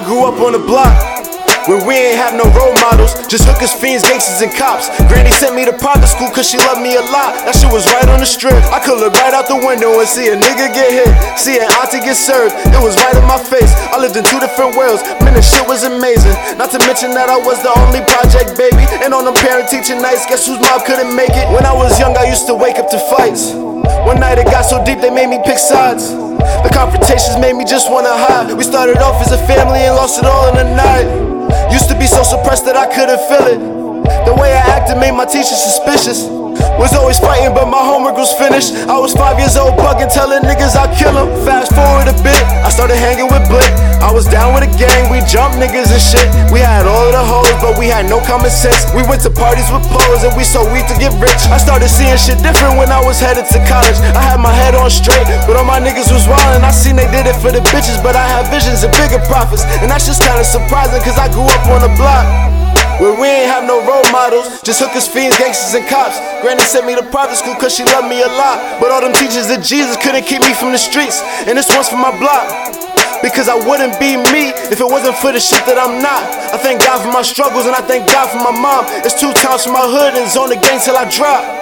I grew up on the block. where we ain't have no role models, just hookers, fiends, gangsters, and cops. Granny sent me to private school cause she loved me a lot. That shit was right on the strip. I could look right out the window and see a nigga get hit. See an auntie get served. It was right in my face. I lived in two different worlds. Man, the shit was amazing. Not to mention that I was the only project baby. And on them parent teacher nights, guess whose mom couldn't make it? When I was young, I used to wake up to fights. One night it got so deep they made me pick sides. The confrontations made me just wanna hide. We started off as a family and lost it all in a night. Used to be so suppressed that I couldn't feel it. The way I acted made my teachers suspicious. Was always fighting, but my homework was finished. I was five years old, bugging, telling niggas I'd kill. Fast forward a bit, I started hanging with Blick. I was down with a gang, we jumped niggas and shit. We had all of the hoes, but we had no common sense. We went to parties with poles and we sold weed to get rich. I started seeing shit different when I was headed to college. I had my head on straight, but all my niggas was wildin'. I seen they did it for the bitches, but I had visions of bigger profits. And that's just kinda surprising, cause I grew up on the block. Where we ain't have no role models, just hookers, fiends, gangsters, and cops. Granny sent me to private school cause she loved me a lot. But all them teachers of Jesus couldn't keep me from the streets. And this one's for my block. Because I wouldn't be me if it wasn't for the shit that I'm not. I thank God for my struggles and I thank God for my mom. It's two times for my hood and zone the gang till I drop.